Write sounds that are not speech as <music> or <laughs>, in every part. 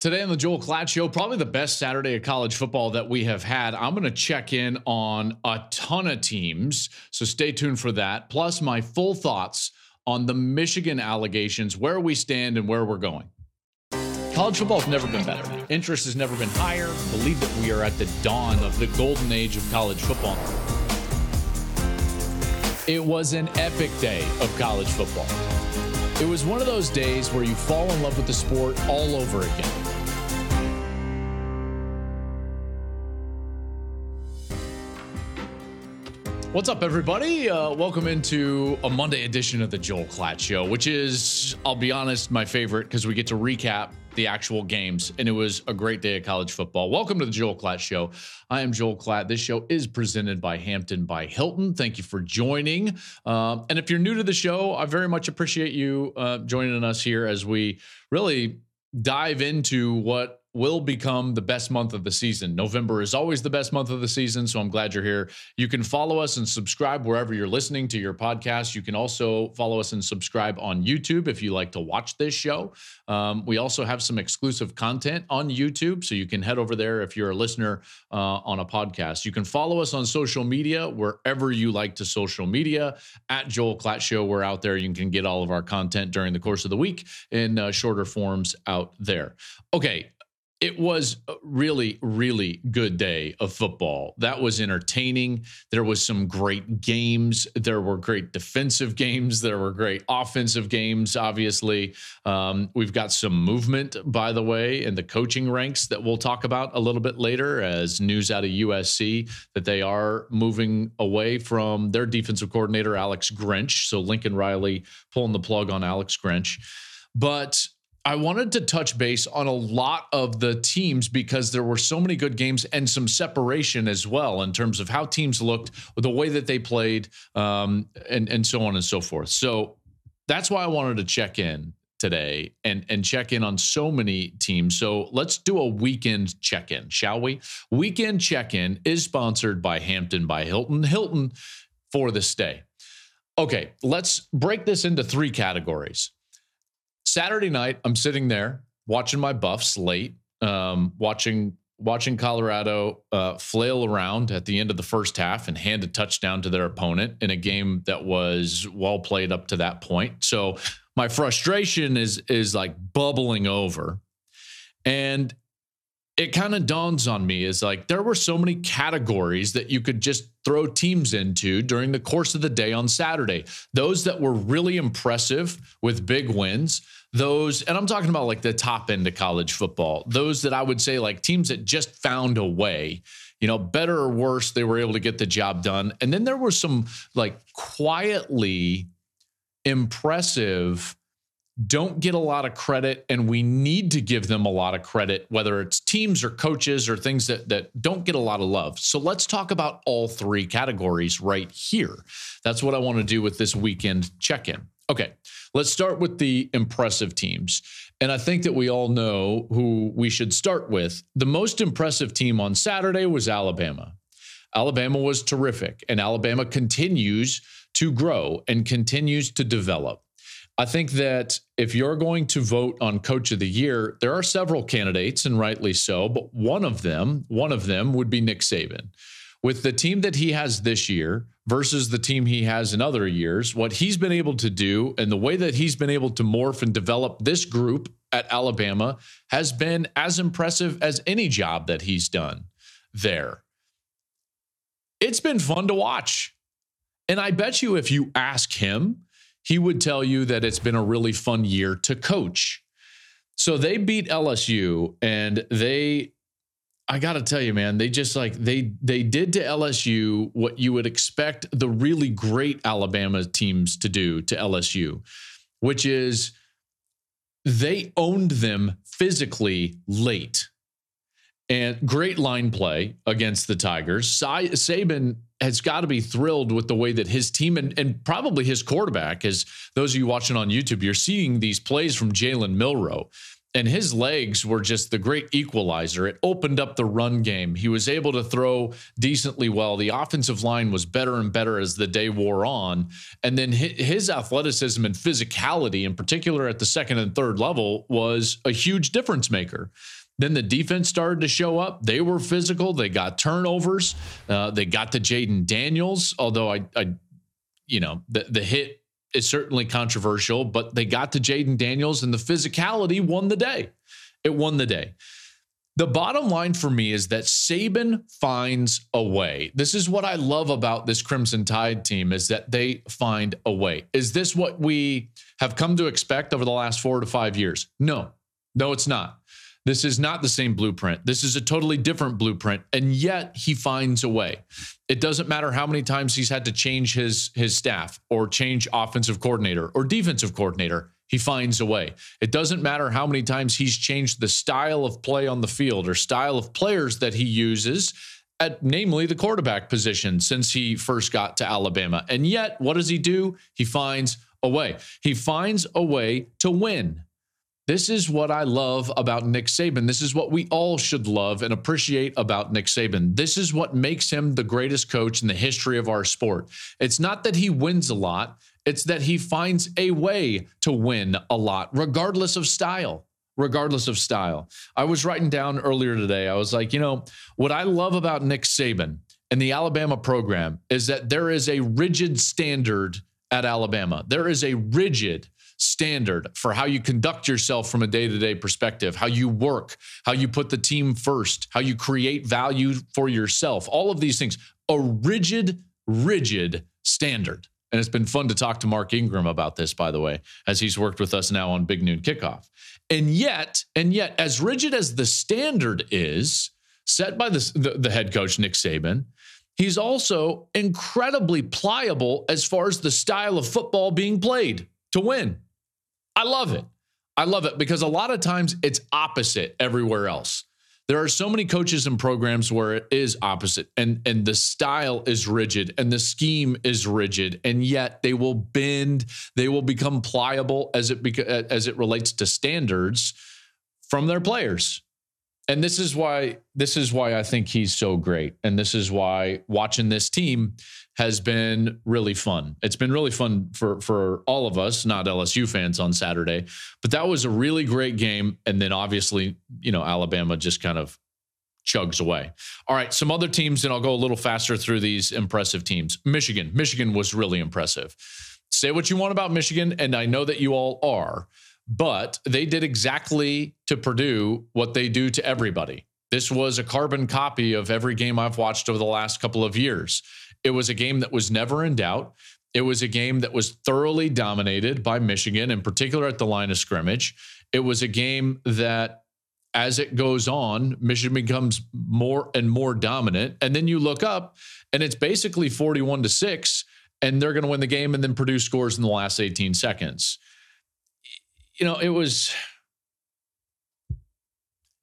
Today on the Joel Klatt Show, probably the best Saturday of college football that we have had. I'm going to check in on a ton of teams, so stay tuned for that. Plus, my full thoughts on the Michigan allegations, where we stand and where we're going. College football has never been better. Interest has never been higher. I believe that we are at the dawn of the golden age of college football. It was an epic day of college football. It was one of those days where you fall in love with the sport all over again. What's up, everybody? Uh, welcome into a Monday edition of the Joel Klatt Show, which is, I'll be honest, my favorite because we get to recap the actual games, and it was a great day of college football. Welcome to the Joel Klatt Show. I am Joel Klatt. This show is presented by Hampton by Hilton. Thank you for joining. Um, and if you're new to the show, I very much appreciate you uh, joining us here as we really dive into what will become the best month of the season. November is always the best month of the season, so I'm glad you're here. You can follow us and subscribe wherever you're listening to your podcast. You can also follow us and subscribe on YouTube if you like to watch this show. Um, we also have some exclusive content on YouTube, so you can head over there if you're a listener uh, on a podcast. You can follow us on social media wherever you like to social media at Joel Klatt Show. We're out there. You can get all of our content during the course of the week in uh, shorter forms out there. Okay, it was a really really good day of football. That was entertaining. There was some great games. There were great defensive games. There were great offensive games obviously. Um, we've got some movement by the way in the coaching ranks that we'll talk about a little bit later as news out of usc that they are moving away from their defensive coordinator alex grinch. So lincoln riley pulling the plug on alex grinch. But I wanted to touch base on a lot of the teams because there were so many good games and some separation as well in terms of how teams looked, the way that they played, um, and and so on and so forth. So that's why I wanted to check in today and and check in on so many teams. So let's do a weekend check-in, shall we? Weekend check-in is sponsored by Hampton by Hilton. Hilton for the stay. Okay, let's break this into three categories. Saturday night, I'm sitting there watching my Buffs late, um, watching watching Colorado uh, flail around at the end of the first half and hand a touchdown to their opponent in a game that was well played up to that point. So my frustration is is like bubbling over, and it kind of dawns on me is like there were so many categories that you could just throw teams into during the course of the day on Saturday. Those that were really impressive with big wins, those, and I'm talking about like the top end of college football, those that I would say like teams that just found a way, you know, better or worse, they were able to get the job done. And then there were some like quietly impressive don't get a lot of credit and we need to give them a lot of credit whether it's teams or coaches or things that that don't get a lot of love. So let's talk about all three categories right here. That's what I want to do with this weekend check-in. Okay. Let's start with the impressive teams. And I think that we all know who we should start with. The most impressive team on Saturday was Alabama. Alabama was terrific and Alabama continues to grow and continues to develop. I think that if you're going to vote on coach of the year, there are several candidates and rightly so, but one of them, one of them would be Nick Saban. With the team that he has this year versus the team he has in other years, what he's been able to do and the way that he's been able to morph and develop this group at Alabama has been as impressive as any job that he's done there. It's been fun to watch. And I bet you if you ask him, he would tell you that it's been a really fun year to coach. So they beat LSU and they I got to tell you man, they just like they they did to LSU what you would expect the really great Alabama teams to do to LSU, which is they owned them physically late. And great line play against the Tigers. Saban has got to be thrilled with the way that his team and, and probably his quarterback, as those of you watching on YouTube, you're seeing these plays from Jalen Milroe. and his legs were just the great equalizer. It opened up the run game. He was able to throw decently well. The offensive line was better and better as the day wore on. And then his athleticism and physicality, in particular at the second and third level, was a huge difference maker. Then the defense started to show up. They were physical. They got turnovers. Uh, they got to Jayden Daniels, although I, I, you know, the, the hit is certainly controversial, but they got to Jayden Daniels and the physicality won the day. It won the day. The bottom line for me is that Saban finds a way. This is what I love about this Crimson Tide team is that they find a way. Is this what we have come to expect over the last 4 to 5 years? No. No, it's not. This is not the same blueprint. This is a totally different blueprint. And yet he finds a way. It doesn't matter how many times he's had to change his, his staff or change offensive coordinator or defensive coordinator. He finds a way. It doesn't matter how many times he's changed the style of play on the field or style of players that he uses at namely the quarterback position since he first got to Alabama. And yet, what does he do? He finds a way. He finds a way to win. This is what I love about Nick Saban. This is what we all should love and appreciate about Nick Saban. This is what makes him the greatest coach in the history of our sport. It's not that he wins a lot, it's that he finds a way to win a lot, regardless of style. Regardless of style. I was writing down earlier today, I was like, you know, what I love about Nick Saban and the Alabama program is that there is a rigid standard at Alabama. There is a rigid standard for how you conduct yourself from a day to day perspective, how you work, how you put the team first, how you create value for yourself, all of these things. A rigid, rigid standard. And it's been fun to talk to Mark Ingram about this, by the way, as he's worked with us now on Big Noon Kickoff. And yet, and yet, as rigid as the standard is set by the, the, the head coach, Nick Saban, he's also incredibly pliable as far as the style of football being played to win. I love it. I love it because a lot of times it's opposite everywhere else. There are so many coaches and programs where it is opposite and and the style is rigid and the scheme is rigid and yet they will bend, they will become pliable as it beca- as it relates to standards from their players and this is why this is why I think he's so great, and this is why watching this team has been really fun. It's been really fun for for all of us, not LSU fans, on Saturday. But that was a really great game, and then obviously, you know, Alabama just kind of chugs away. All right, some other teams, and I'll go a little faster through these impressive teams. Michigan, Michigan was really impressive. Say what you want about Michigan, and I know that you all are but they did exactly to Purdue what they do to everybody. This was a carbon copy of every game I've watched over the last couple of years. It was a game that was never in doubt. It was a game that was thoroughly dominated by Michigan, in particular at the line of scrimmage. It was a game that, as it goes on, Michigan becomes more and more dominant. And then you look up, and it's basically 41 to 6, and they're going to win the game and then produce scores in the last 18 seconds you know, it was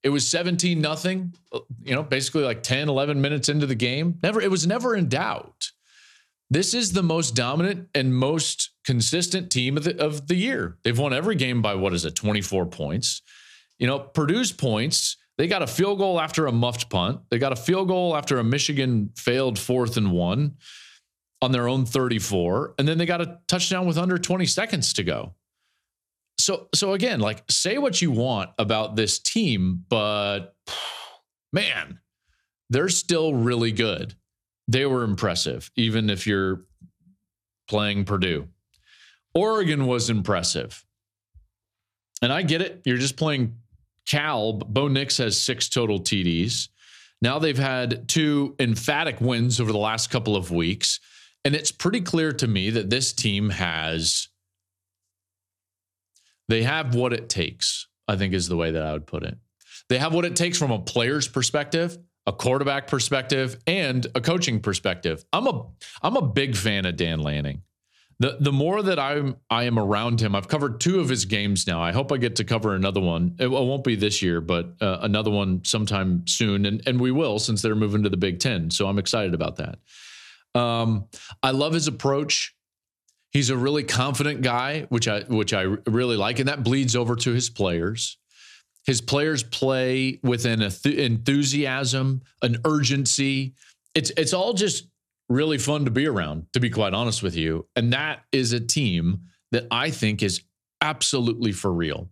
it was 17 nothing, you know, basically like 10, 11 minutes into the game. Never it was never in doubt. This is the most dominant and most consistent team of the, of the year. They've won every game by what is it, 24 points. You know, Purdue's points, they got a field goal after a muffed punt. They got a field goal after a Michigan failed fourth and one on their own 34. And then they got a touchdown with under 20 seconds to go so so again, like say what you want about this team, but man, they're still really good. They were impressive, even if you're playing Purdue. Oregon was impressive. And I get it. You're just playing Cal. Bo Nix has six total TDs. Now they've had two emphatic wins over the last couple of weeks. And it's pretty clear to me that this team has they have what it takes, I think is the way that I would put it. They have what it takes from a player's perspective, a quarterback perspective, and a coaching perspective. I'm a I'm a big fan of Dan Lanning. The the more that I'm I am around him, I've covered two of his games now. I hope I get to cover another one. It, won't be this year, but uh, another one sometime soon, and and we will since they're moving to the Big Ten. So I'm excited about that. Um, I love his approach. He's a really confident guy, which I which I really like, and that bleeds over to his players. His players play with an enthusiasm, an urgency. It's it's all just really fun to be around, to be quite honest with you. And that is a team that I think is absolutely for real.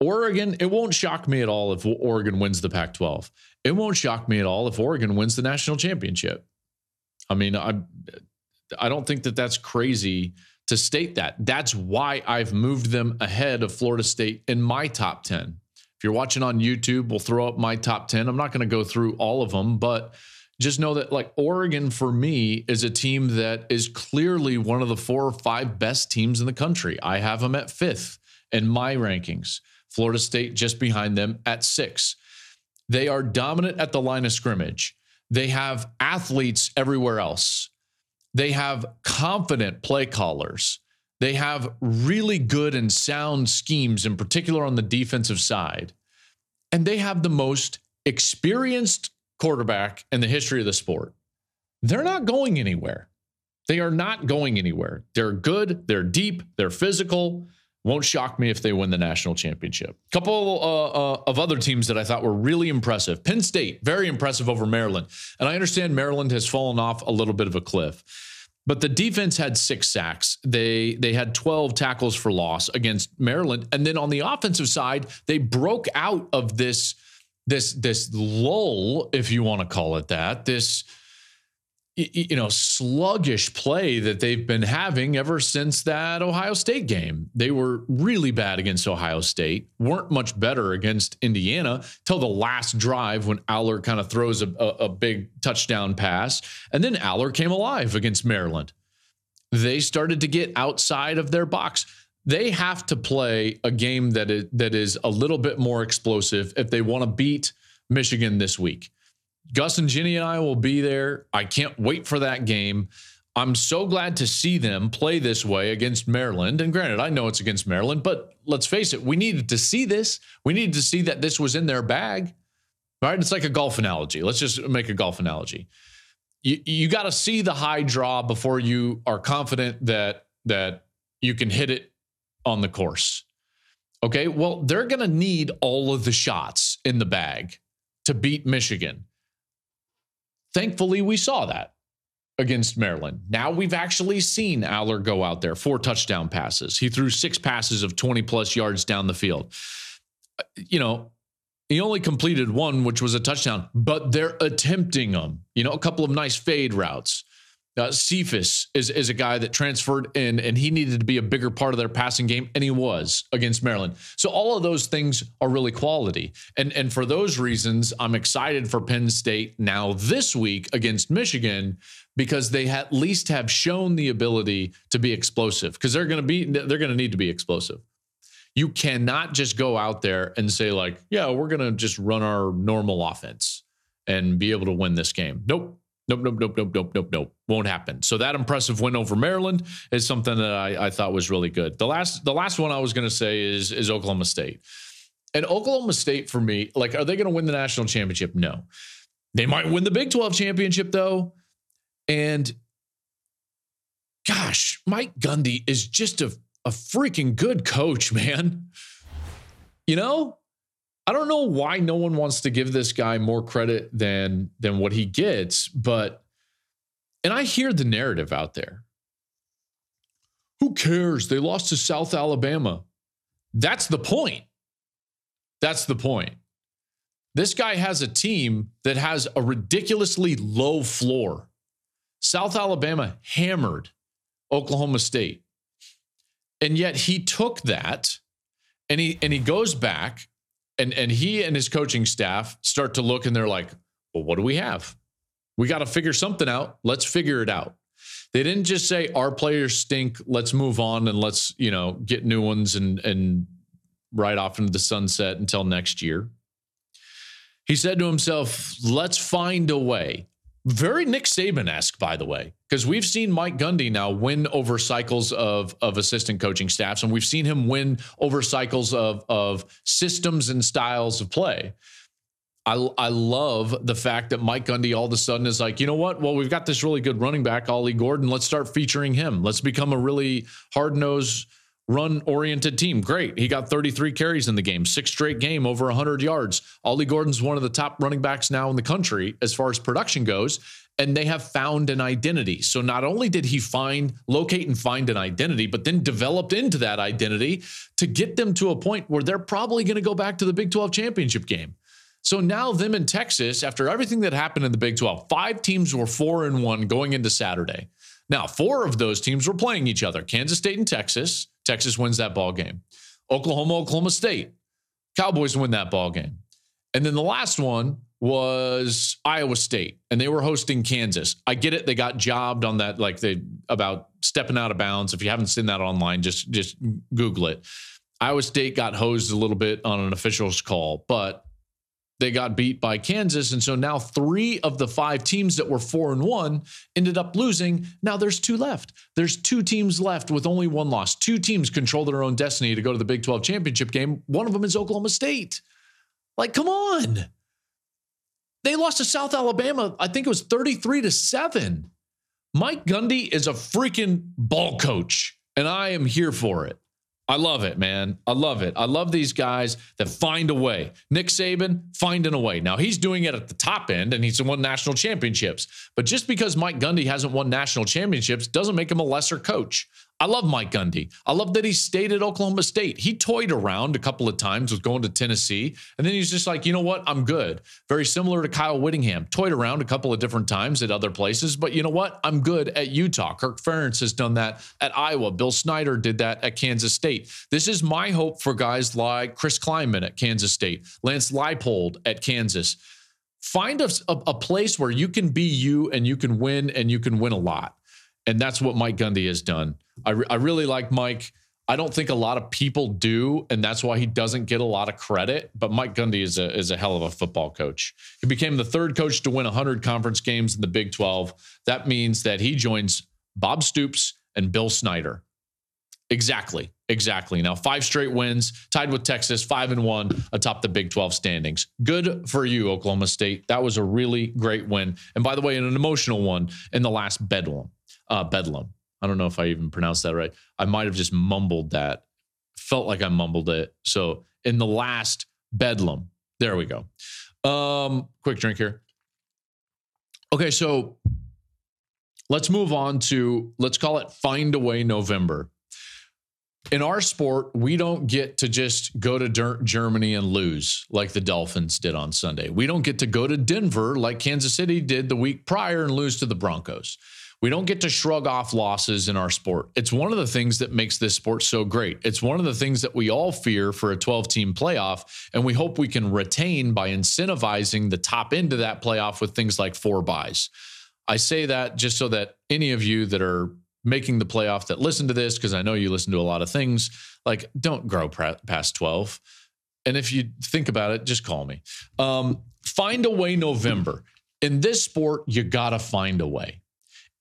Oregon, it won't shock me at all if Oregon wins the Pac 12. It won't shock me at all if Oregon wins the national championship. I mean, I, I don't think that that's crazy to state that. That's why I've moved them ahead of Florida State in my top 10. If you're watching on YouTube, we'll throw up my top 10. I'm not going to go through all of them, but just know that like Oregon for me is a team that is clearly one of the four or five best teams in the country. I have them at fifth in my rankings. Florida State just behind them at six. They are dominant at the line of scrimmage. They have athletes everywhere else. They have confident play callers. They have really good and sound schemes, in particular on the defensive side. And they have the most experienced quarterback in the history of the sport. They're not going anywhere. They are not going anywhere. They're good, they're deep, they're physical. Won't shock me if they win the national championship. A couple uh, uh, of other teams that I thought were really impressive. Penn State, very impressive over Maryland. And I understand Maryland has fallen off a little bit of a cliff. But the defense had six sacks. They they had 12 tackles for loss against Maryland. And then on the offensive side, they broke out of this this this lull, if you want to call it that, this you know sluggish play that they've been having ever since that Ohio State game. They were really bad against Ohio State, weren't much better against Indiana till the last drive when Allar kind of throws a, a, a big touchdown pass, and then Allar came alive against Maryland. They started to get outside of their box they have to play a game that is that is a little bit more explosive if they want to beat Michigan this week. Gus and Jenny and I will be there. I can't wait for that game. I'm so glad to see them play this way against Maryland. And granted, I know it's against Maryland, but let's face it, we needed to see this. We needed to see that this was in their bag. Right? It's like a golf analogy. Let's just make a golf analogy. You you got to see the high draw before you are confident that that you can hit it on the course. Okay, well, they're going to need all of the shots in the bag to beat Michigan. Thankfully, we saw that against Maryland. Now we've actually seen Allar go out there, four touchdown passes. He threw six passes of 20 plus yards down the field. Uh, you know, he only completed one, which was a touchdown, but they're attempting them. You know, a couple of nice fade routes. Uh, Cephus is, is a guy that transferred in and he needed to be a bigger part of their passing game, and he was against Maryland. So all of those things are really quality. And, and for those reasons, I'm excited for Penn State now this week against Michigan because they at least have shown the ability to be explosive because they're going to be they're going to need to be explosive. You cannot just go out there and say like, yeah, we're going to just run our normal offense and be able to win this game. Nope Nope, nope, nope, nope, nope, nope, nope. Won't happen. So that impressive win over Maryland is something that I, I thought was really good. The last, the last one I was going to say is is Oklahoma State, and Oklahoma State for me, like, are they going to win the national championship? No, they might win the Big Twelve championship though, and gosh, Mike Gundy is just a a freaking good coach, <laughs> man. You know, I don't know why no one wants to give this guy more credit than than what he gets, but and I hear the narrative out there. Who cares? They lost to South Alabama. That's the point. That's the point. This guy has a team that has a ridiculously low floor. South Alabama hammered Oklahoma State. And yet he took that and he and he goes back and and he and his coaching staff start to look and they're like, well, what do we have? We got to figure something out. Let's figure it out. They didn't just say our players stink. Let's move on and let's you know get new ones and and ride off into the sunset until next year. He said to himself, let's find a way. Very Nick Saban esque, by the way, because we've seen Mike Gundy now win over cycles of, of assistant coaching staffs, and we've seen him win over cycles of, of systems and styles of play. I, I love the fact that Mike Gundy all of a sudden is like, you know what? Well, we've got this really good running back, Ollie Gordon. Let's start featuring him. Let's become a really hard nosed run oriented team. Great. He got 33 carries in the game, six straight game over 100 yards. Ollie Gordon's one of the top running backs now in the country as far as production goes. And they have found an identity. So not only did he find, locate and find an identity, but then developed into that identity to get them to a point where they're probably going to go back to the Big 12 championship game. So now them in Texas, after everything that happened in the Big 12, five teams were four and one going into Saturday. Now, four of those teams were playing each other: Kansas State and Texas. Texas wins that ball game. Oklahoma, Oklahoma State. Cowboys win that ball game. And then the last one was Iowa State, and they were hosting Kansas. I get it; they got jobbed on that, like they about stepping out of bounds. If you haven't seen that online, just just Google it. Iowa State got hosed a little bit on an official's call, but they got beat by Kansas. And so now three of the five teams that were four and one ended up losing. Now there's two left. There's two teams left with only one loss. Two teams control their own destiny to go to the Big 12 championship game. One of them is Oklahoma State. Like, come on. They lost to South Alabama, I think it was 33 to 7. Mike Gundy is a freaking ball coach, and I am here for it. I love it, man. I love it. I love these guys that find a way. Nick Saban finding a way. Now he's doing it at the top end and he's won national championships. But just because Mike Gundy hasn't won national championships doesn't make him a lesser coach. I love Mike Gundy. I love that he stayed at Oklahoma State. He toyed around a couple of times with going to Tennessee, and then he's just like, you know what? I'm good. Very similar to Kyle Whittingham. Toyed around a couple of different times at other places, but you know what? I'm good at Utah. Kirk Ferentz has done that at Iowa. Bill Snyder did that at Kansas State. This is my hope for guys like Chris Klieman at Kansas State, Lance Leipold at Kansas. Find a, a, a place where you can be you and you can win and you can win a lot. And that's what Mike Gundy has done. I, re- I really like Mike. I don't think a lot of people do, and that's why he doesn't get a lot of credit. But Mike Gundy is a is a hell of a football coach. He became the third coach to win 100 conference games in the Big 12. That means that he joins Bob Stoops and Bill Snyder. Exactly, exactly. Now five straight wins, tied with Texas, five and one atop the Big 12 standings. Good for you, Oklahoma State. That was a really great win, and by the way, an emotional one in the last Bedlam. Uh, Bedlam. I don't know if I even pronounced that right. I might have just mumbled that. Felt like I mumbled it. So in the last Bedlam, there we go. Um, quick drink here. Okay, so let's move on to let's call it Find a Way November. In our sport, we don't get to just go to Germany and lose like the Dolphins did on Sunday. We don't get to go to Denver like Kansas City did the week prior and lose to the Broncos. We don't get to shrug off losses in our sport. It's one of the things that makes this sport so great. It's one of the things that we all fear for a 12 team playoff. And we hope we can retain by incentivizing the top end of that playoff with things like four buys. I say that just so that any of you that are making the playoff that listen to this, because I know you listen to a lot of things, like don't grow past 12. And if you think about it, just call me. Um, find a way November. In this sport, you got to find a way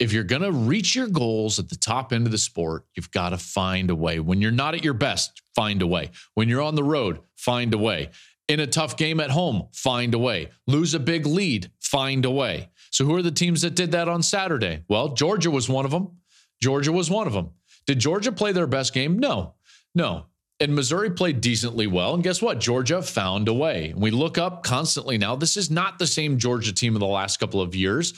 if you're going to reach your goals at the top end of the sport, you've got to find a way. When you're not at your best, find a way. When you're on the road, find a way. In a tough game at home, find a way. Lose a big lead, find a way. So, who are the teams that did that on Saturday? Well, Georgia was one of them. Georgia was one of them. Did Georgia play their best game? No, no. And Missouri played decently well. And guess what? Georgia found a way. And We look up constantly now. This is not the same Georgia team of the last couple of years.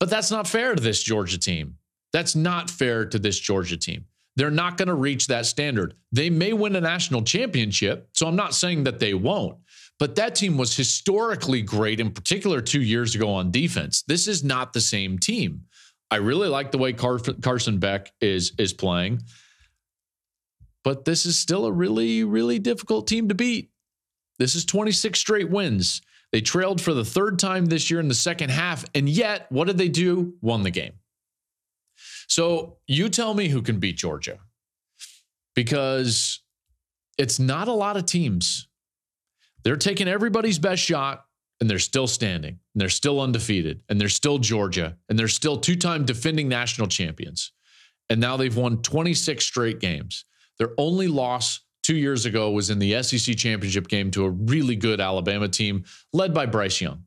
But that's not fair to this Georgia team. That's not fair to this Georgia team. They're not going to reach that standard. They may win a national championship. So I'm not saying that they won't, but that team was historically great, in particular two years ago on defense. This is not the same team. I really like the way Carson Beck is is playing, but this is still a really really difficult team to beat. This is 26 straight wins. They trailed for the third time this year in the second half, and yet, what did they do? Won the game. So you tell me who can beat Georgia because it's not a lot of teams. They're taking everybody's best shot and they're still standing and they're still undefeated and they're still Georgia and they're still two time defending national champions. And now they've won 26 straight games. Their only loss two years ago was in the SEC championship game to a really good Alabama team led by Bryce Young.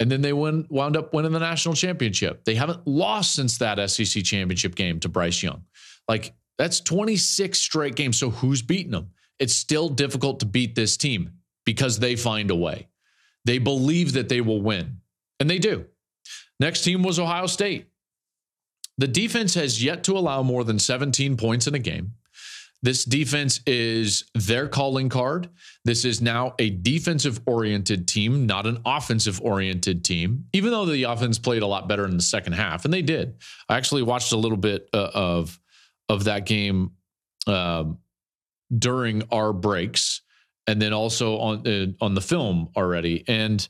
And then they win, wound up winning the national championship. They haven't lost since that SEC championship game to Bryce Young. Like That's 26 straight games. So who's beating them? It's still difficult to beat this team because they find a way. They believe that they will win, and they do. Next team was Ohio State. The defense has yet to allow more than 17 points in a game. This defense is their calling card. This is now a defensive oriented team, not an offensive oriented team, even though the offense played a lot better in the second half. And they did. I actually watched a little bit uh, of, of that game uh, during our breaks and then also on, uh, on the film already. And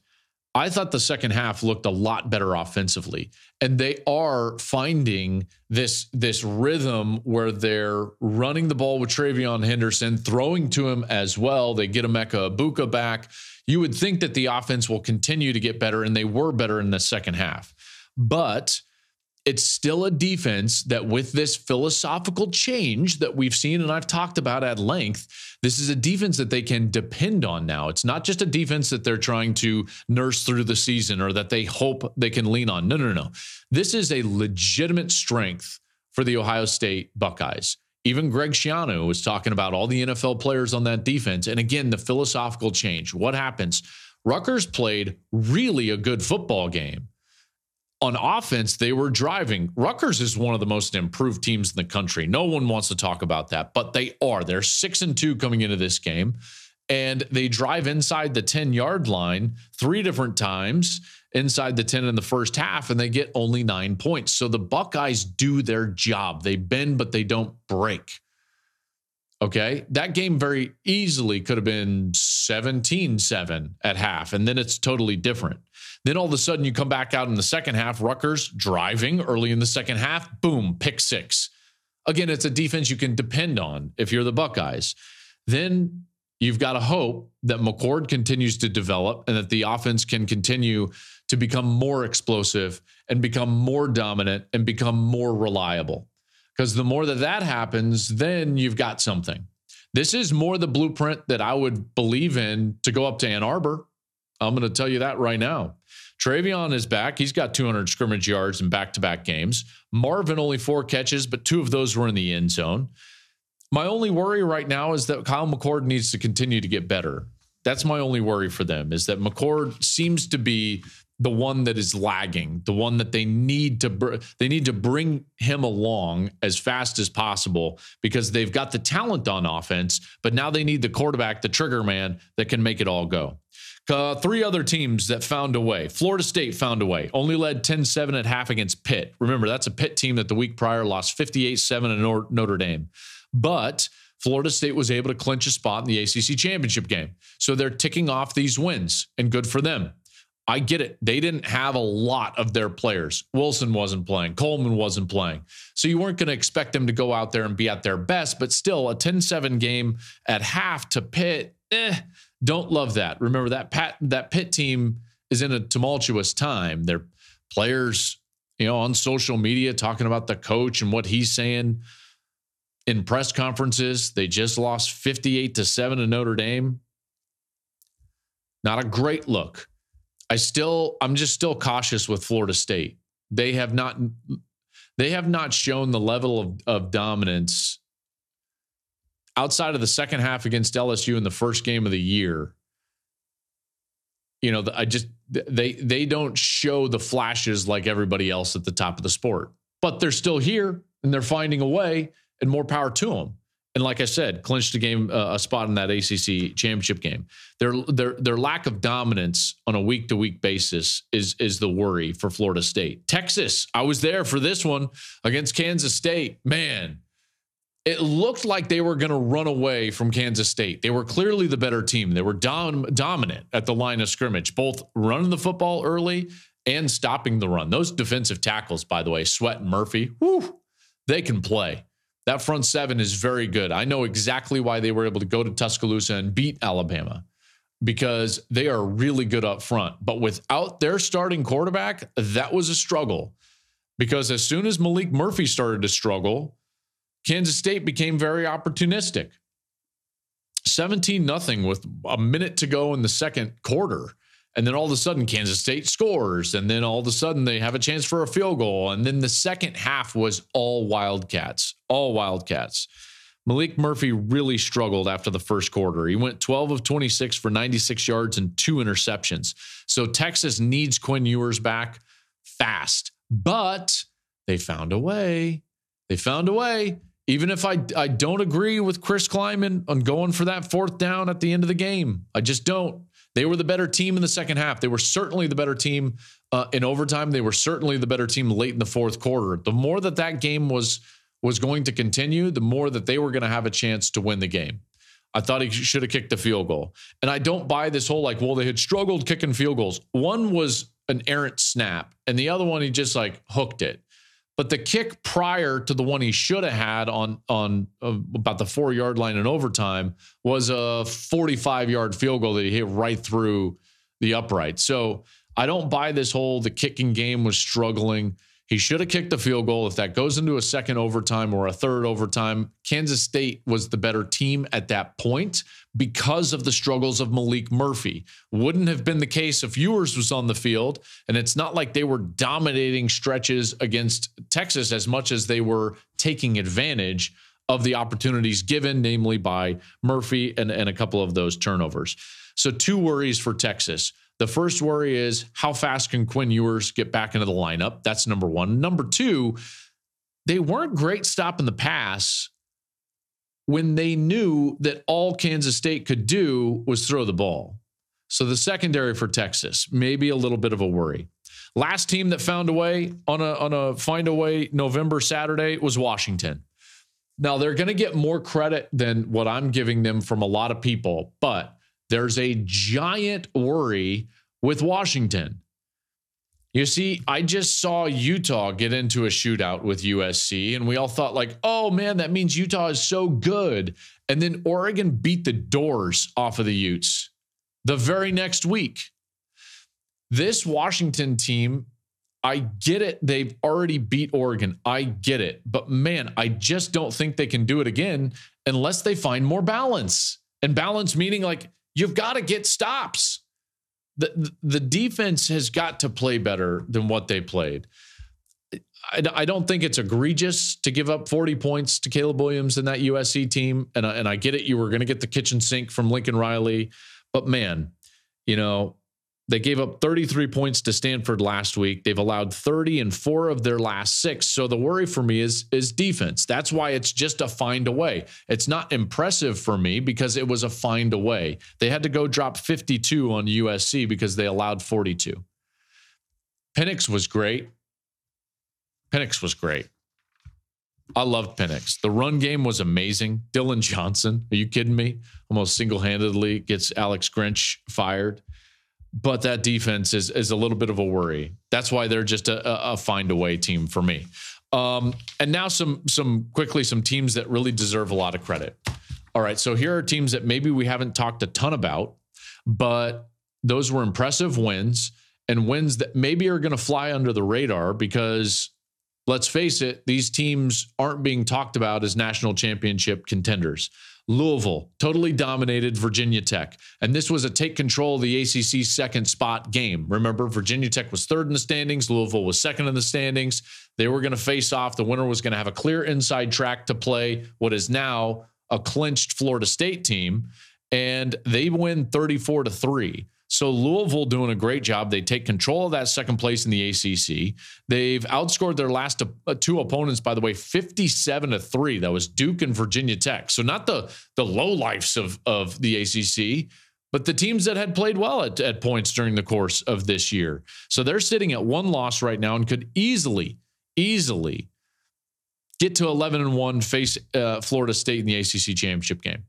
I thought the second half looked a lot better offensively. And they are finding this, this rhythm where they're running the ball with TreVeyon Henderson, throwing to him as well. They get Emeka Egbuka back. You would think that the offense will continue to get better, and they were better in the second half. But it's still a defense that, with this philosophical change that we've seen and I've talked about at length, this is a defense that they can depend on now. It's not just a defense that they're trying to nurse through the season or that they hope they can lean on. No, no, no. This is a legitimate strength for the Ohio State Buckeyes. Even Greg Schiano was talking about all the NFL players on that defense. And again, the philosophical change. What happens? Rutgers played really a good football game on offense, they were driving. Rutgers is one of the most improved teams in the country. No one wants to talk about that, but they are. They're six and two coming into this game, and they drive inside the 10 yard line three different times inside the 10 in the first half, and they get only nine points. So the Buckeyes do their job. They bend, but they don't break. Okay. That game very easily could have been 17 7 at half, and then it's totally different. Then all of a sudden, you come back out in the second half, Rutgers driving early in the second half, boom, pick six. Again, it's a defense you can depend on if you're the Buckeyes. Then you've got to hope that McCord continues to develop and that the offense can continue to become more explosive and become more dominant and become more reliable. Because the more that that happens, then you've got something. This is more the blueprint that I would believe in to go up to Ann Arbor. I'm going to tell you that right now. TreVeyon is back. He's got 200 scrimmage yards in back to back games. Marvin only four catches, but two of those were in the end zone. My only worry right now is that Kyle McCord needs to continue to get better. That's my only worry for them is that McCord seems to be the one that is lagging, the one that they need to br- they need to bring him along as fast as possible because they've got the talent on offense, but now they need the quarterback, the trigger man that can make it all go. Uh, three other teams that found a way. Florida State found a way, only led 10 7 at half against Pitt. Remember, that's a Pitt team that the week prior lost 58 7 in Notre Dame. But Florida State was able to clinch a spot in the ACC championship game. So they're ticking off these wins, and good for them. I get it. They didn't have a lot of their players. Wilson wasn't playing, Coleman wasn't playing. So you weren't going to expect them to go out there and be at their best, but still a 10 7 game at half to Pitt, eh, don't love that. Remember that Pat that Pitt team is in a tumultuous time. Their players, you know, on social media talking about the coach and what he's saying in press conferences. They just lost 58 to 7 to Notre Dame. Not a great look. I still I'm just still cautious with Florida State. They have not they have not shown the level of, of dominance outside of the second half against LSU in the first game of the year, you know, I just they they don't show the flashes like everybody else at the top of the sport, but they're still here and they're finding a way, and more power to them. And like I said, clinched a game uh, a spot in that ACC championship game. Their their their lack of dominance on a week to week basis is is the worry for Florida State. Texas, I was there for this one against Kansas State. Man, it looked like they were going to run away from Kansas State. They were clearly the better team. They were dom- dominant at the line of scrimmage, both running the football early and stopping the run. Those defensive tackles, by the way, Sweat and Murphy, whew, they can play. That front seven is very good. I know exactly why they were able to go to Tuscaloosa and beat Alabama because they are really good up front. But without their starting quarterback, that was a struggle. Because as soon as Maalik Murphy started to struggle, Kansas State became very opportunistic. 17 nothing with a minute to go in the second quarter. And then all of a sudden, Kansas State scores. And then all of a sudden, they have a chance for a field goal. And then the second half was all Wildcats, all Wildcats. Maalik Murphy really struggled after the first quarter. He went 12 of 26 for 96 yards and two interceptions. So Texas needs Quinn Ewers back fast, but they found a way. They found a way. Even if I, I don't agree with Chris Klieman on going for that fourth down at the end of the game, I just don't. They were the better team in the second half. They were certainly the better team uh, in overtime. They were certainly the better team late in the fourth quarter. The more that that game was was going to continue, the more that they were going to have a chance to win the game. I thought he should have kicked the field goal. And I don't buy this whole like, well, they had struggled kicking field goals. One was an errant snap, and the other one he just like hooked it. But the kick prior to the one he should have had on on uh, about the four yard line in overtime was a 45 yard field goal that he hit right through the upright. So I don't buy this whole the kicking game was struggling. He should have kicked the field goal. If that goes into a second overtime or a third overtime, Kansas State was the better team at that point because of the struggles of Maalik Murphy. Wouldn't have been the case if Ewers was on the field. And it's not like they were dominating stretches against Texas as much as they were taking advantage of the opportunities given, namely by Murphy and, and a couple of those turnovers. So, two worries for Texas. The first worry is how fast can Quinn Ewers get back into the lineup? That's number one. Number two, they weren't great stopping the pass when they knew that all Kansas State could do was throw the ball. So the secondary for Texas, maybe a little bit of a worry. Last team that found a way on a on a find a way November Saturday was Washington. Now they're going to get more credit than what I'm giving them from a lot of people, but there's a giant worry with Washington. You see, I just saw Utah get into a shootout with USC, and we all thought, like, oh man, that means Utah is so good. And then Oregon beat the doors off of the Utes the very next week. This Washington team, I get it. They've already beat Oregon. I get it. But man, I just don't think they can do it again unless they find more balance. And balance meaning like You've got to get stops. The, the defense has got to play better than what they played. I, I don't think it's egregious to give up 40 points to Caleb Williams in that USC team. And, and I get it. You were going to get the kitchen sink from Lincoln Riley. But man, you know, they gave up 33 points to Stanford last week. They've allowed 30 in four of their last six. So the worry for me is is defense. That's why it's just a find away. It's not impressive for me because it was a find away. They had to go drop 52 on USC because they allowed 42. Penix was great. Penix was great. I loved Penix. The run game was amazing. Dillon Johnson, are you kidding me? Almost single handedly gets Alex Grinch fired but that defense is is a little bit of a worry. That's why they're just a, a find a way team for me. Um, and now some some quickly some teams that really deserve a lot of credit. All right, so here are teams that maybe we haven't talked a ton about, but those were impressive wins and wins that maybe are going to fly under the radar because let's face it, these teams aren't being talked about as national championship contenders. Louisville totally dominated Virginia Tech. And this was a take control of the ACC second spot game. Remember, Virginia Tech was third in the standings, Louisville was second in the standings. They were going to face off. The winner was going to have a clear inside track to play what is now a clinched Florida State team. And they win 34 to 3. So Louisville doing a great job. They take control of that second place in the ACC. They've outscored their last uh, two opponents, by the way, 57 to 3. That was Duke and Virginia Tech. So not the the low lifes of, of the ACC, but the teams that had played well at, at points during the course of this year. So they're sitting at one loss right now and could easily, easily get to 11 and 1, face uh, Florida State in the ACC championship game.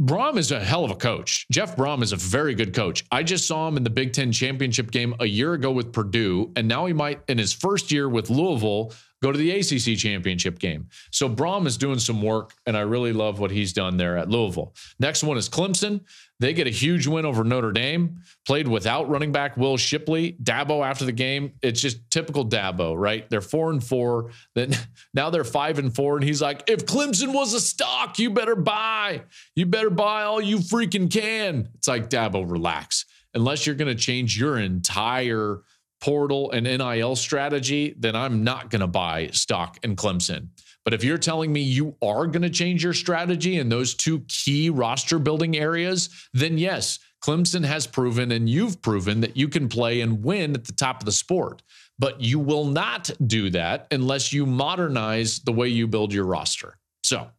Brohm is a hell of a coach. Jeff Brohm is a very good coach. I just saw him in the Big Ten championship game a year ago with Purdue, and now he might, in his first year with Louisville, go to the ACC championship game. So Brohm is doing some work, and I really love what he's done there at Louisville. Next one is Clemson. They get a huge win over Notre Dame, played without running back Will Shipley. Dabo after the game, it's just typical Dabo, right? They're four and four. Then <laughs> now they're five and four. And he's like, if Clemson was a stock, you better buy. You better buy all you freaking can. It's like Dabo, relax. unless you're going to change your entire portal and NIL strategy, then I'm not going to buy stock in Clemson. But if you're telling me you are going to change your strategy in those two key roster building areas, then yes, Clemson has proven and you've proven that you can play and win at the top of the sport. But you will not do that unless you modernize the way you build your roster. So,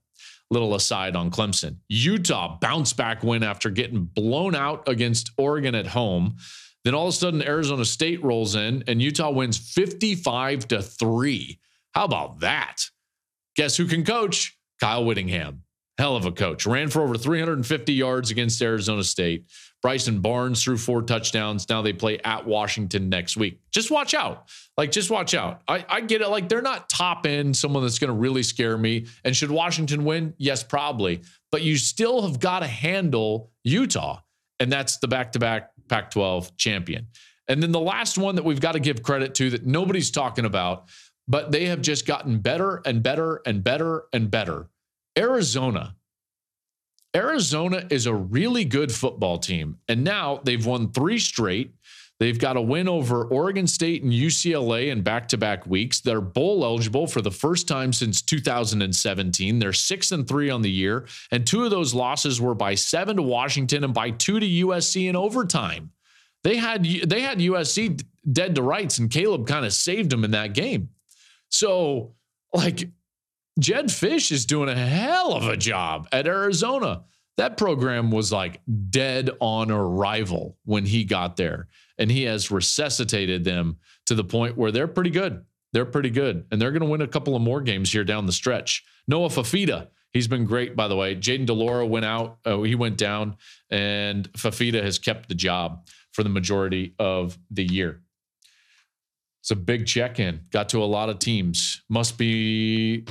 little aside on Clemson. Utah bounce back win after getting blown out against Oregon at home. Then all of a sudden, Arizona State rolls in and Utah wins 55 to 3. How about that? Guess who can coach? Kyle Whittingham. Hell of a coach. Ran for over 350 yards against Arizona State. Bryson Barnes threw four touchdowns. Now they play at Washington next week. Just watch out. Like, just watch out. I, I get it. Like, they're not top end, someone that's going to really scare me. And should Washington win? Yes, probably. But you still have got to handle Utah. And that's the back to back Pac 12 champion. And then the last one that we've got to give credit to that nobody's talking about, but they have just gotten better and better and better and better. Arizona. Arizona is a really good football team. And now they've won three straight. They've got a win over Oregon State and UCLA in back to back weeks. They're bowl eligible for the first time since 2017. They're six and three on the year. And two of those losses were by seven to Washington and by two to USC in overtime. They had they had USC dead to rights, and Caleb kind of saved them in that game. So, like, Jedd Fisch is doing a hell of a job at Arizona. That program was like dead on arrival when he got there and he has resuscitated them to the point where they're pretty good. They're pretty good, and they're going to win a couple of more games here down the stretch. Noah Fifita, he's been great, by the way. Jayden de Laura went out, uh, he went down, and Fifita has kept the job for the majority of the year. It's a big check in. Got to a lot of teams. Must be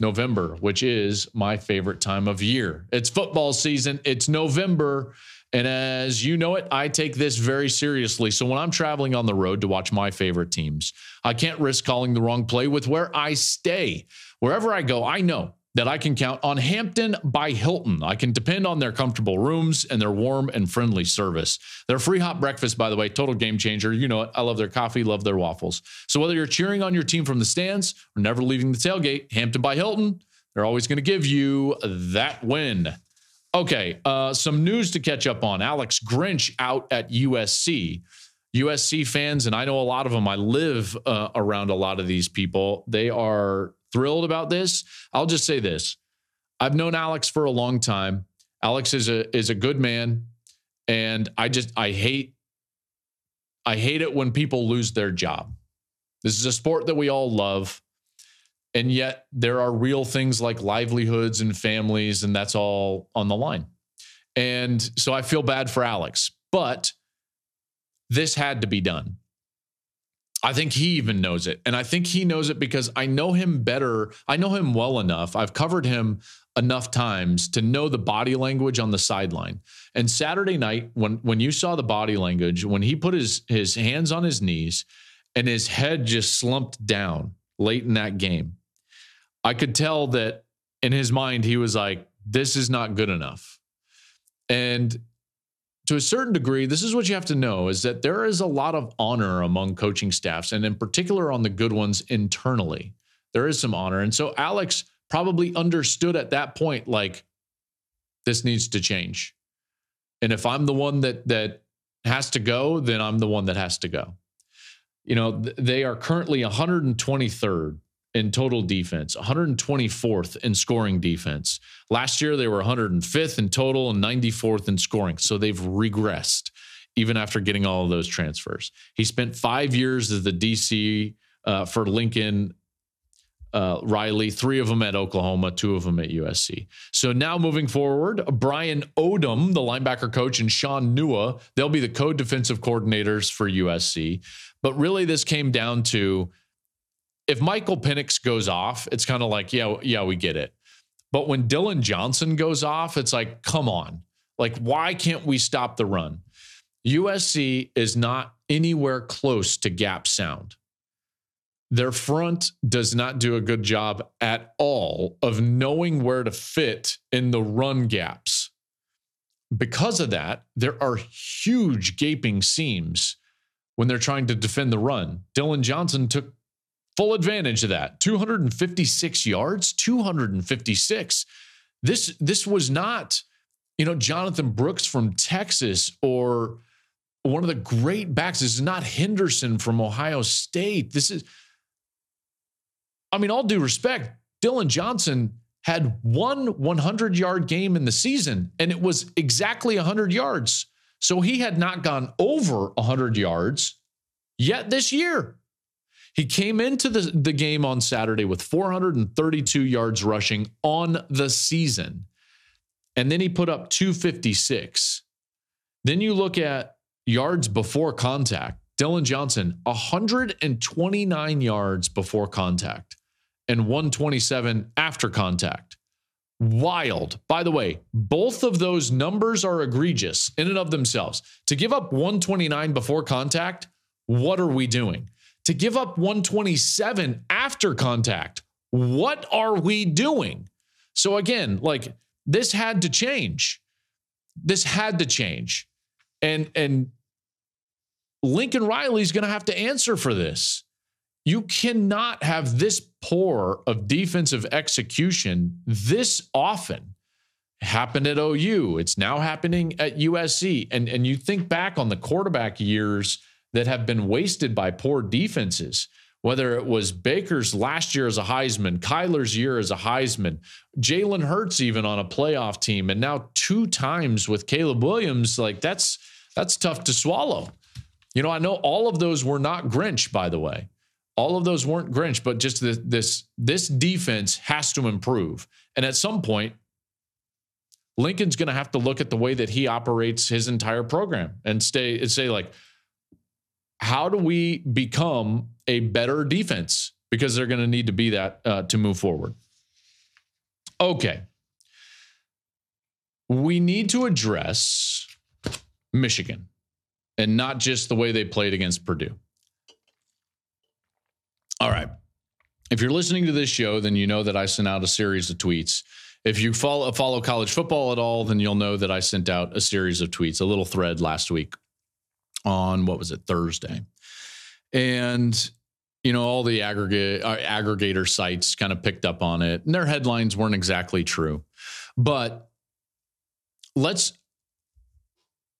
November, which is my favorite time of year. It's football season, it's November. And as you know it, I take this very seriously. So when I'm traveling on the road to watch my favorite teams, I can't risk calling the wrong play with where I stay. Wherever I go, I know that I can count on Hampton by Hilton. I can depend on their comfortable rooms and their warm and friendly service. Their free hot breakfast, by the way, total game changer. You know it. I love their coffee, love their waffles. So whether you're cheering on your team from the stands or never leaving the tailgate, Hampton by Hilton, they're always going to give you that win. Okay, uh, some news to catch up on. Alex Grinch out at USC. USC fans, and I know a lot of them. I live uh, around a lot of these people. They are thrilled about this. I'll just say this: I've known Alex for a long time. Alex is a is a good man, and I just I hate I hate it when people lose their job. This is a sport that we all love. And yet there are real things like livelihoods and families, and that's all on the line. And so I feel bad for Alex, but this had to be done. I think he even knows it. And I think he knows it because I know him better. I know him well enough. I've covered him enough times to know the body language on the sideline. And Saturday night, when when you saw the body language, when he put his his hands on his knees and his head just slumped down late in that game, I could tell that in his mind, he was like, this is not good enough. And to a certain degree, this is what you have to know is that there is a lot of honor among coaching staffs, and in particular on the good ones internally. There is some honor. And so Alex probably understood at that point, like, this needs to change. And if I'm the one that that has to go, then I'm the one that has to go. You know, they are currently 123rd in total defense, 124th in scoring defense. Last year, they were 105th in total and 94th in scoring. So they've regressed even after getting all of those transfers. He spent five years as the DC uh, for Lincoln uh, Riley, three of them at Oklahoma, two of them at USC. So now moving forward, Brian Odom, the linebacker coach, and Sean Nua, they'll be the co defensive coordinators for USC. But really, this came down to if Michael Penix goes off, it's kind of like, yeah, yeah, we get it. But when Dillon Johnson goes off, it's like, come on. Like, why can't we stop the run? USC is not anywhere close to gap sound. Their front does not do a good job at all of knowing where to fit in the run gaps. because of that, there are huge gaping seams when they're trying to defend the run. Dillon Johnson took full advantage of that. 256 yards, 256. This this was not, you know, Jonathan Brooks from Texas or one of the great backs. This is not Henderson from Ohio State. This is I mean, all due respect, dillon Johnson had one 100 yard game in the season, and it was exactly 100 yards. So he had not gone over 100 yards yet this year. He came into the, the game on Saturday with 432 yards rushing on the season. And then he put up 256. Then you look at yards before contact. Dillon Johnson, 129 yards before contact and 127 after contact. Wild. By the way, both of those numbers are egregious in and of themselves. To give up 129 before contact, what are we doing? To give up 127 after contact, what are we doing? So again, like this had to change. This had to change. And and Lincoln Riley's going to have to answer for this. You cannot have this poor of defensive execution this often. happened at OU. It's now happening at USC. And, and you think back on the quarterback years that have been wasted by poor defenses, whether it was Baker's last year as a Heisman, Kyler's year as a Heisman, Jalen Hurts even on a playoff team, and now two times with Caleb Williams, like that's that's tough to swallow. You know, I know all of those were not Grinch, by the way. All of those weren't Grinch, but just this this this defense has to improve. And at some point, Lincoln's going to have to look at the way that he operates his entire program and stay and say like, how do we become a better defense? Because they're going to need to be that uh, to move forward. Okay, we need to address Michigan and not just the way they played against Purdue. All right. If you're listening to this show, then you know that I sent out a series of tweets. If you follow follow college football at all, then you'll know that I sent out a series of tweets, a little thread last week on what was it Thursday, and you know all the aggregate uh, aggregator sites kind of picked up on it, and their headlines weren't exactly true, but let's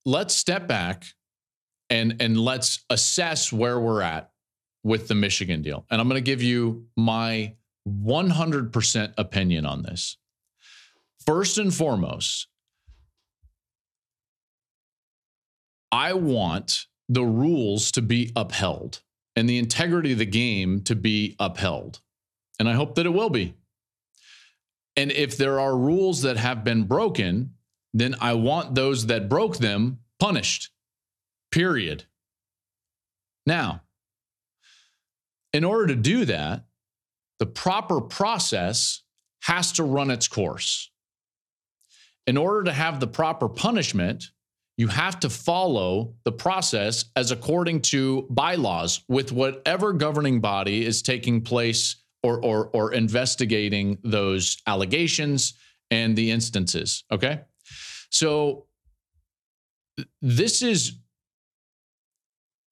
let's step back and and let's assess where we're at with the Michigan deal. And I'm going to give you my 100% opinion on this. First and foremost, I want the rules to be upheld and the integrity of the game to be upheld. And I hope that it will be. And if there are rules that have been broken, then I want those that broke them punished. Period. Now, in order to do that, the proper process has to run its course. In order to have the proper punishment, you have to follow the process as according to bylaws with whatever governing body is taking place or, or, or investigating those allegations and the instances. Okay. So this is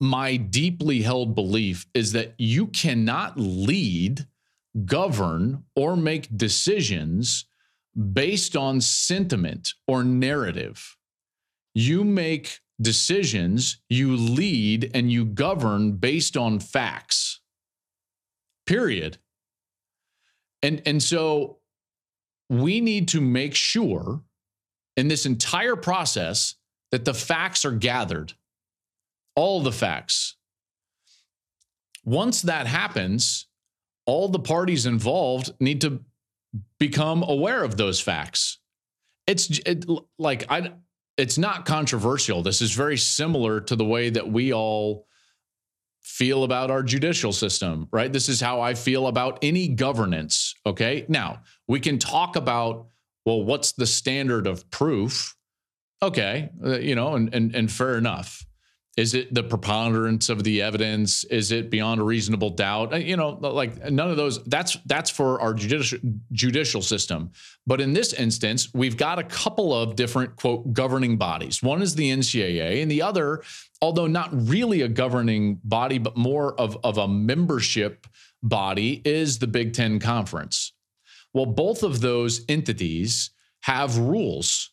my deeply held belief is that you cannot lead, govern, or make decisions based on sentiment or narrative. You make decisions, you lead, and you govern based on facts. Period. And, and so we need to make sure in this entire process that the facts are gathered all the facts. Once that happens, all the parties involved need to become aware of those facts. It's it, like I it's not controversial. This is very similar to the way that we all feel about our judicial system, right? This is how I feel about any governance, okay? Now, we can talk about well, what's the standard of proof? Okay, uh, you know, and and and fair enough. Is it the preponderance of the evidence? Is it beyond a reasonable doubt? Uh, you know, like none of those. That's that's for our judicial judicial system. But in this instance, we've got a couple of different quote governing bodies. One is the NCAA, and the other, although not really a governing body, but more of, of a membership body, is the Big Ten Conference. Well, both of those entities have rules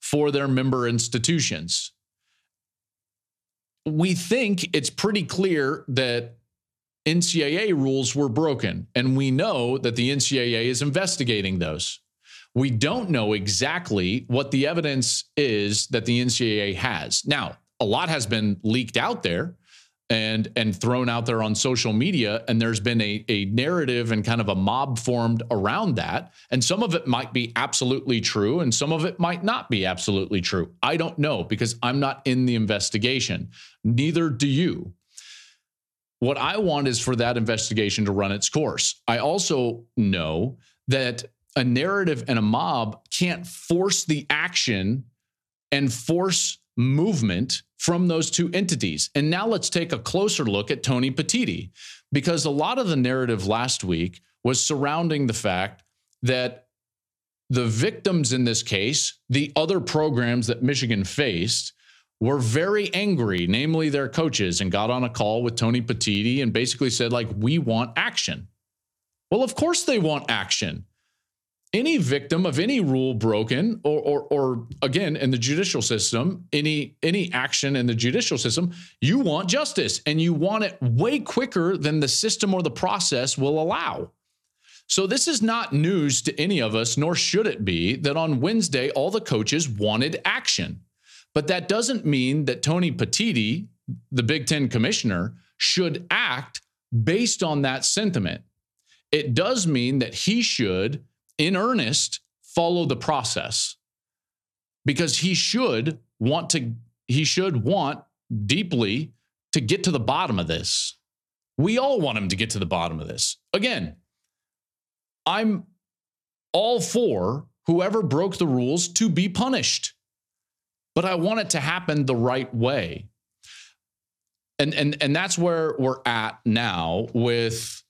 for their member institutions we think it's pretty clear that NCAA rules were broken, and we know that the NCAA is investigating those. We don't know exactly what the evidence is that the NCAA has. Now, a lot has been leaked out there and and thrown out there on social media and there's been a, a narrative and kind of a mob formed around that. And some of it might be absolutely true and some of it might not be absolutely true. I don't know because i'm not in the investigation. Neither do you. What i want is for that investigation to run its course. I also know that a narrative and a mob can't force the action and force movement from those two entities. And now let's take a closer look at Tony Petitti, because a lot of the narrative last week was surrounding the fact that the victims in this case, the other programs that Michigan faced, were very angry, namely their coaches, and got on a call with Tony Petitti and basically said, like, we want action. Well, of course they want action any victim of any rule broken or, or, or again in the judicial system any any action in the judicial system you want justice and you want it way quicker than the system or the process will allow. So this is not news to any of us nor should it be that on wednesday all the coaches wanted action. But that doesn't mean that tony petitti the big ten commissioner should act based on that sentiment. It does mean that he should in earnest follow the process because he should want to he should want deeply to get to the bottom of this. We all want him to get to the bottom of this. Again, I'm all for whoever broke the rules to be punished. But I want it to happen the right way. And and and that's where we're at now with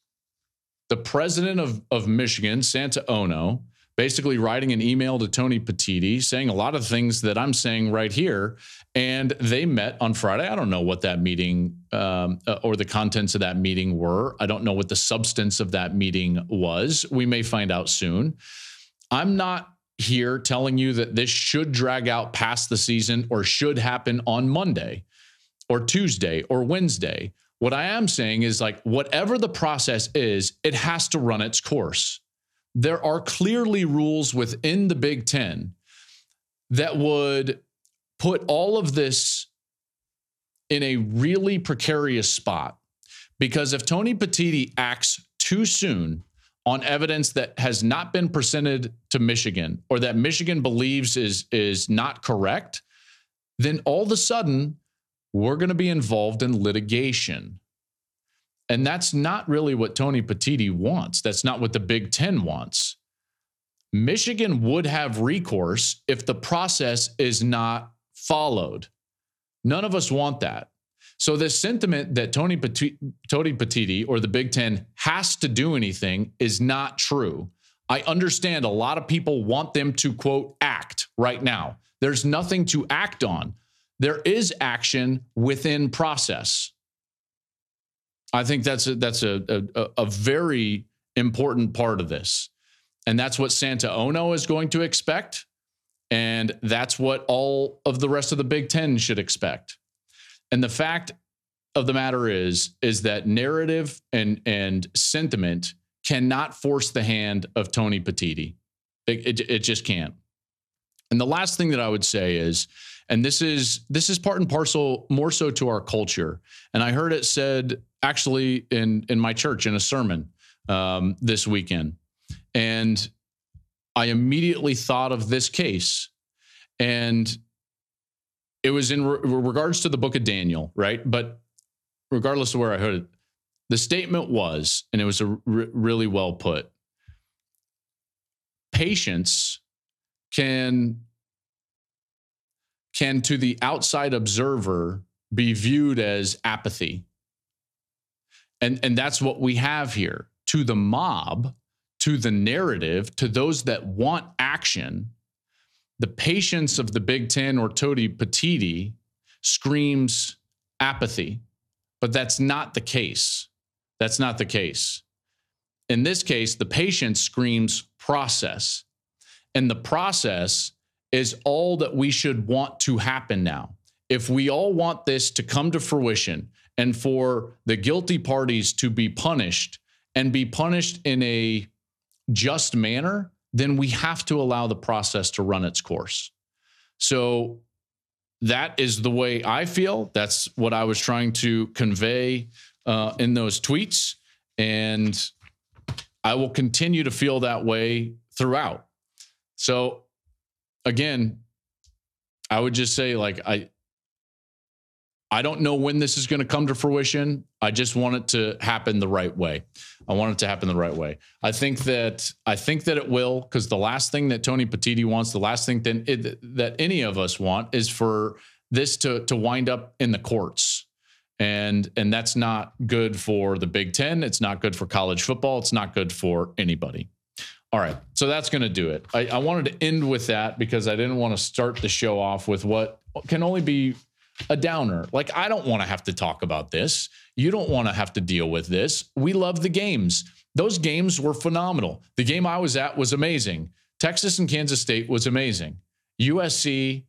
the president of, of Michigan, Santa Ono, basically writing an email to Tony Petitti saying a lot of things that I'm saying right here. And they met on Friday. I don't know what that meeting um, uh, or the contents of that meeting were. I don't know what the substance of that meeting was. We may find out soon. I'm not here telling you that this should drag out past the season or should happen on Monday or Tuesday or Wednesday. What I am saying is like, whatever the process is, it has to run its course. There are clearly rules within the Big Ten that would put all of this in a really precarious spot. Because if Tony Petitti acts too soon on evidence that has not been presented to Michigan or that Michigan believes is, is not correct, then all of a sudden we're going to be involved in litigation. And that's not really what Tony Petitti wants. That's not what the Big Ten wants. Michigan would have recourse if the process is not followed. None of us want that. So, this sentiment that Tony, Petit, Tony Petitti or the Big Ten has to do anything is not true. I understand a lot of people want them to, quote, act right now. There's nothing to act on there is action within process. I think that's a, that's a, a, a very important part of this. And that's what Santa Ono is going to expect. And that's what all of the rest of the Big Ten should expect. And the fact of the matter is, is that narrative and, and sentiment cannot force the hand of Tony Petitti. It, it, it just can't. And the last thing that I would say is and this is this is part and parcel more so to our culture. And i heard it said actually in in my church in a sermon um, this weekend. And i immediately thought of this case. And it was in re- regards to the book of daniel right? But regardless of where i heard it the statement was and it was a re- really well put patience can can to the outside observer be viewed as apathy. And, and that's what we have here. To the mob, to the narrative, to those that want action, the patience of the Big Ten or Tony Petitti screams apathy. But that's not the case. That's not the case. In this case, the patience screams process. And the process is all that we should want to happen now. If we all want this to come to fruition and for the guilty parties to be punished and be punished in a just manner, then we have to allow the process to run its course. So that is the way I feel. That's what I was trying to convey uh, in those tweets. And I will continue to feel that way throughout. So again, I would just say like I I don't know when this is going to come to fruition. I just want it to happen the right way. I want it to happen the right way. I think that I think that it will because the last thing that Tony Petitti wants, the last thing that it, that any of us want, is for this to to wind up in the courts, and and that's not good for the Big Ten. It's not good for college football. It's not good for anybody. All right, so that's going to do it. I, I wanted to end with that because I didn't want to start the show off with what can only be a downer. Like, I don't want to have to talk about this. You don't want to have to deal with this. We love the games. Those games were phenomenal. The game I was at was amazing. Texas and Kansas State was amazing. USC,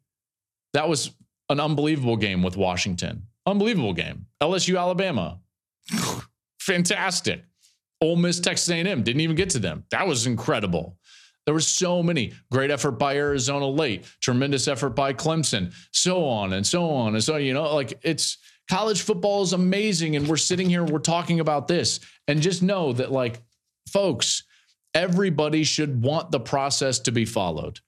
that was an unbelievable game with Washington. Unbelievable game. LSU, Alabama, <laughs> fantastic. Ole Miss, Texas A&M didn't even get to them. That was incredible. There were so many. Great effort by Arizona late, tremendous effort by Clemson, so on and so on. And so, you know, like it's college football is amazing. And we're sitting here, we're talking about this. And just know that, like, folks, everybody should want the process to be followed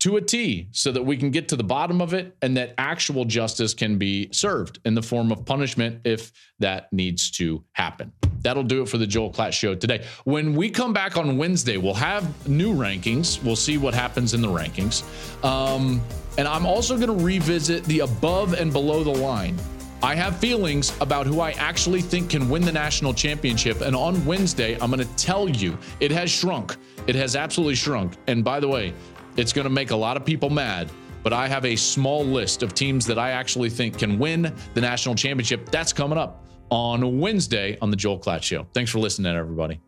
to a T so that we can get to the bottom of it and that actual justice can be served in the form of punishment if that needs to happen. That'll do it for the Joel Klatt show today. When we come back on Wednesday, we'll have new rankings. We'll see what happens in the rankings. Um, and I'm also going to revisit the above and below the line. I have feelings about who I actually think can win the national championship. And on Wednesday, I'm going to tell you it has shrunk. It has absolutely shrunk. And by the way, it's going to make a lot of people mad, but I have a small list of teams that I actually think can win the national championship. That's coming up on Wednesday on the Joel Klatt Show. Thanks for listening, everybody.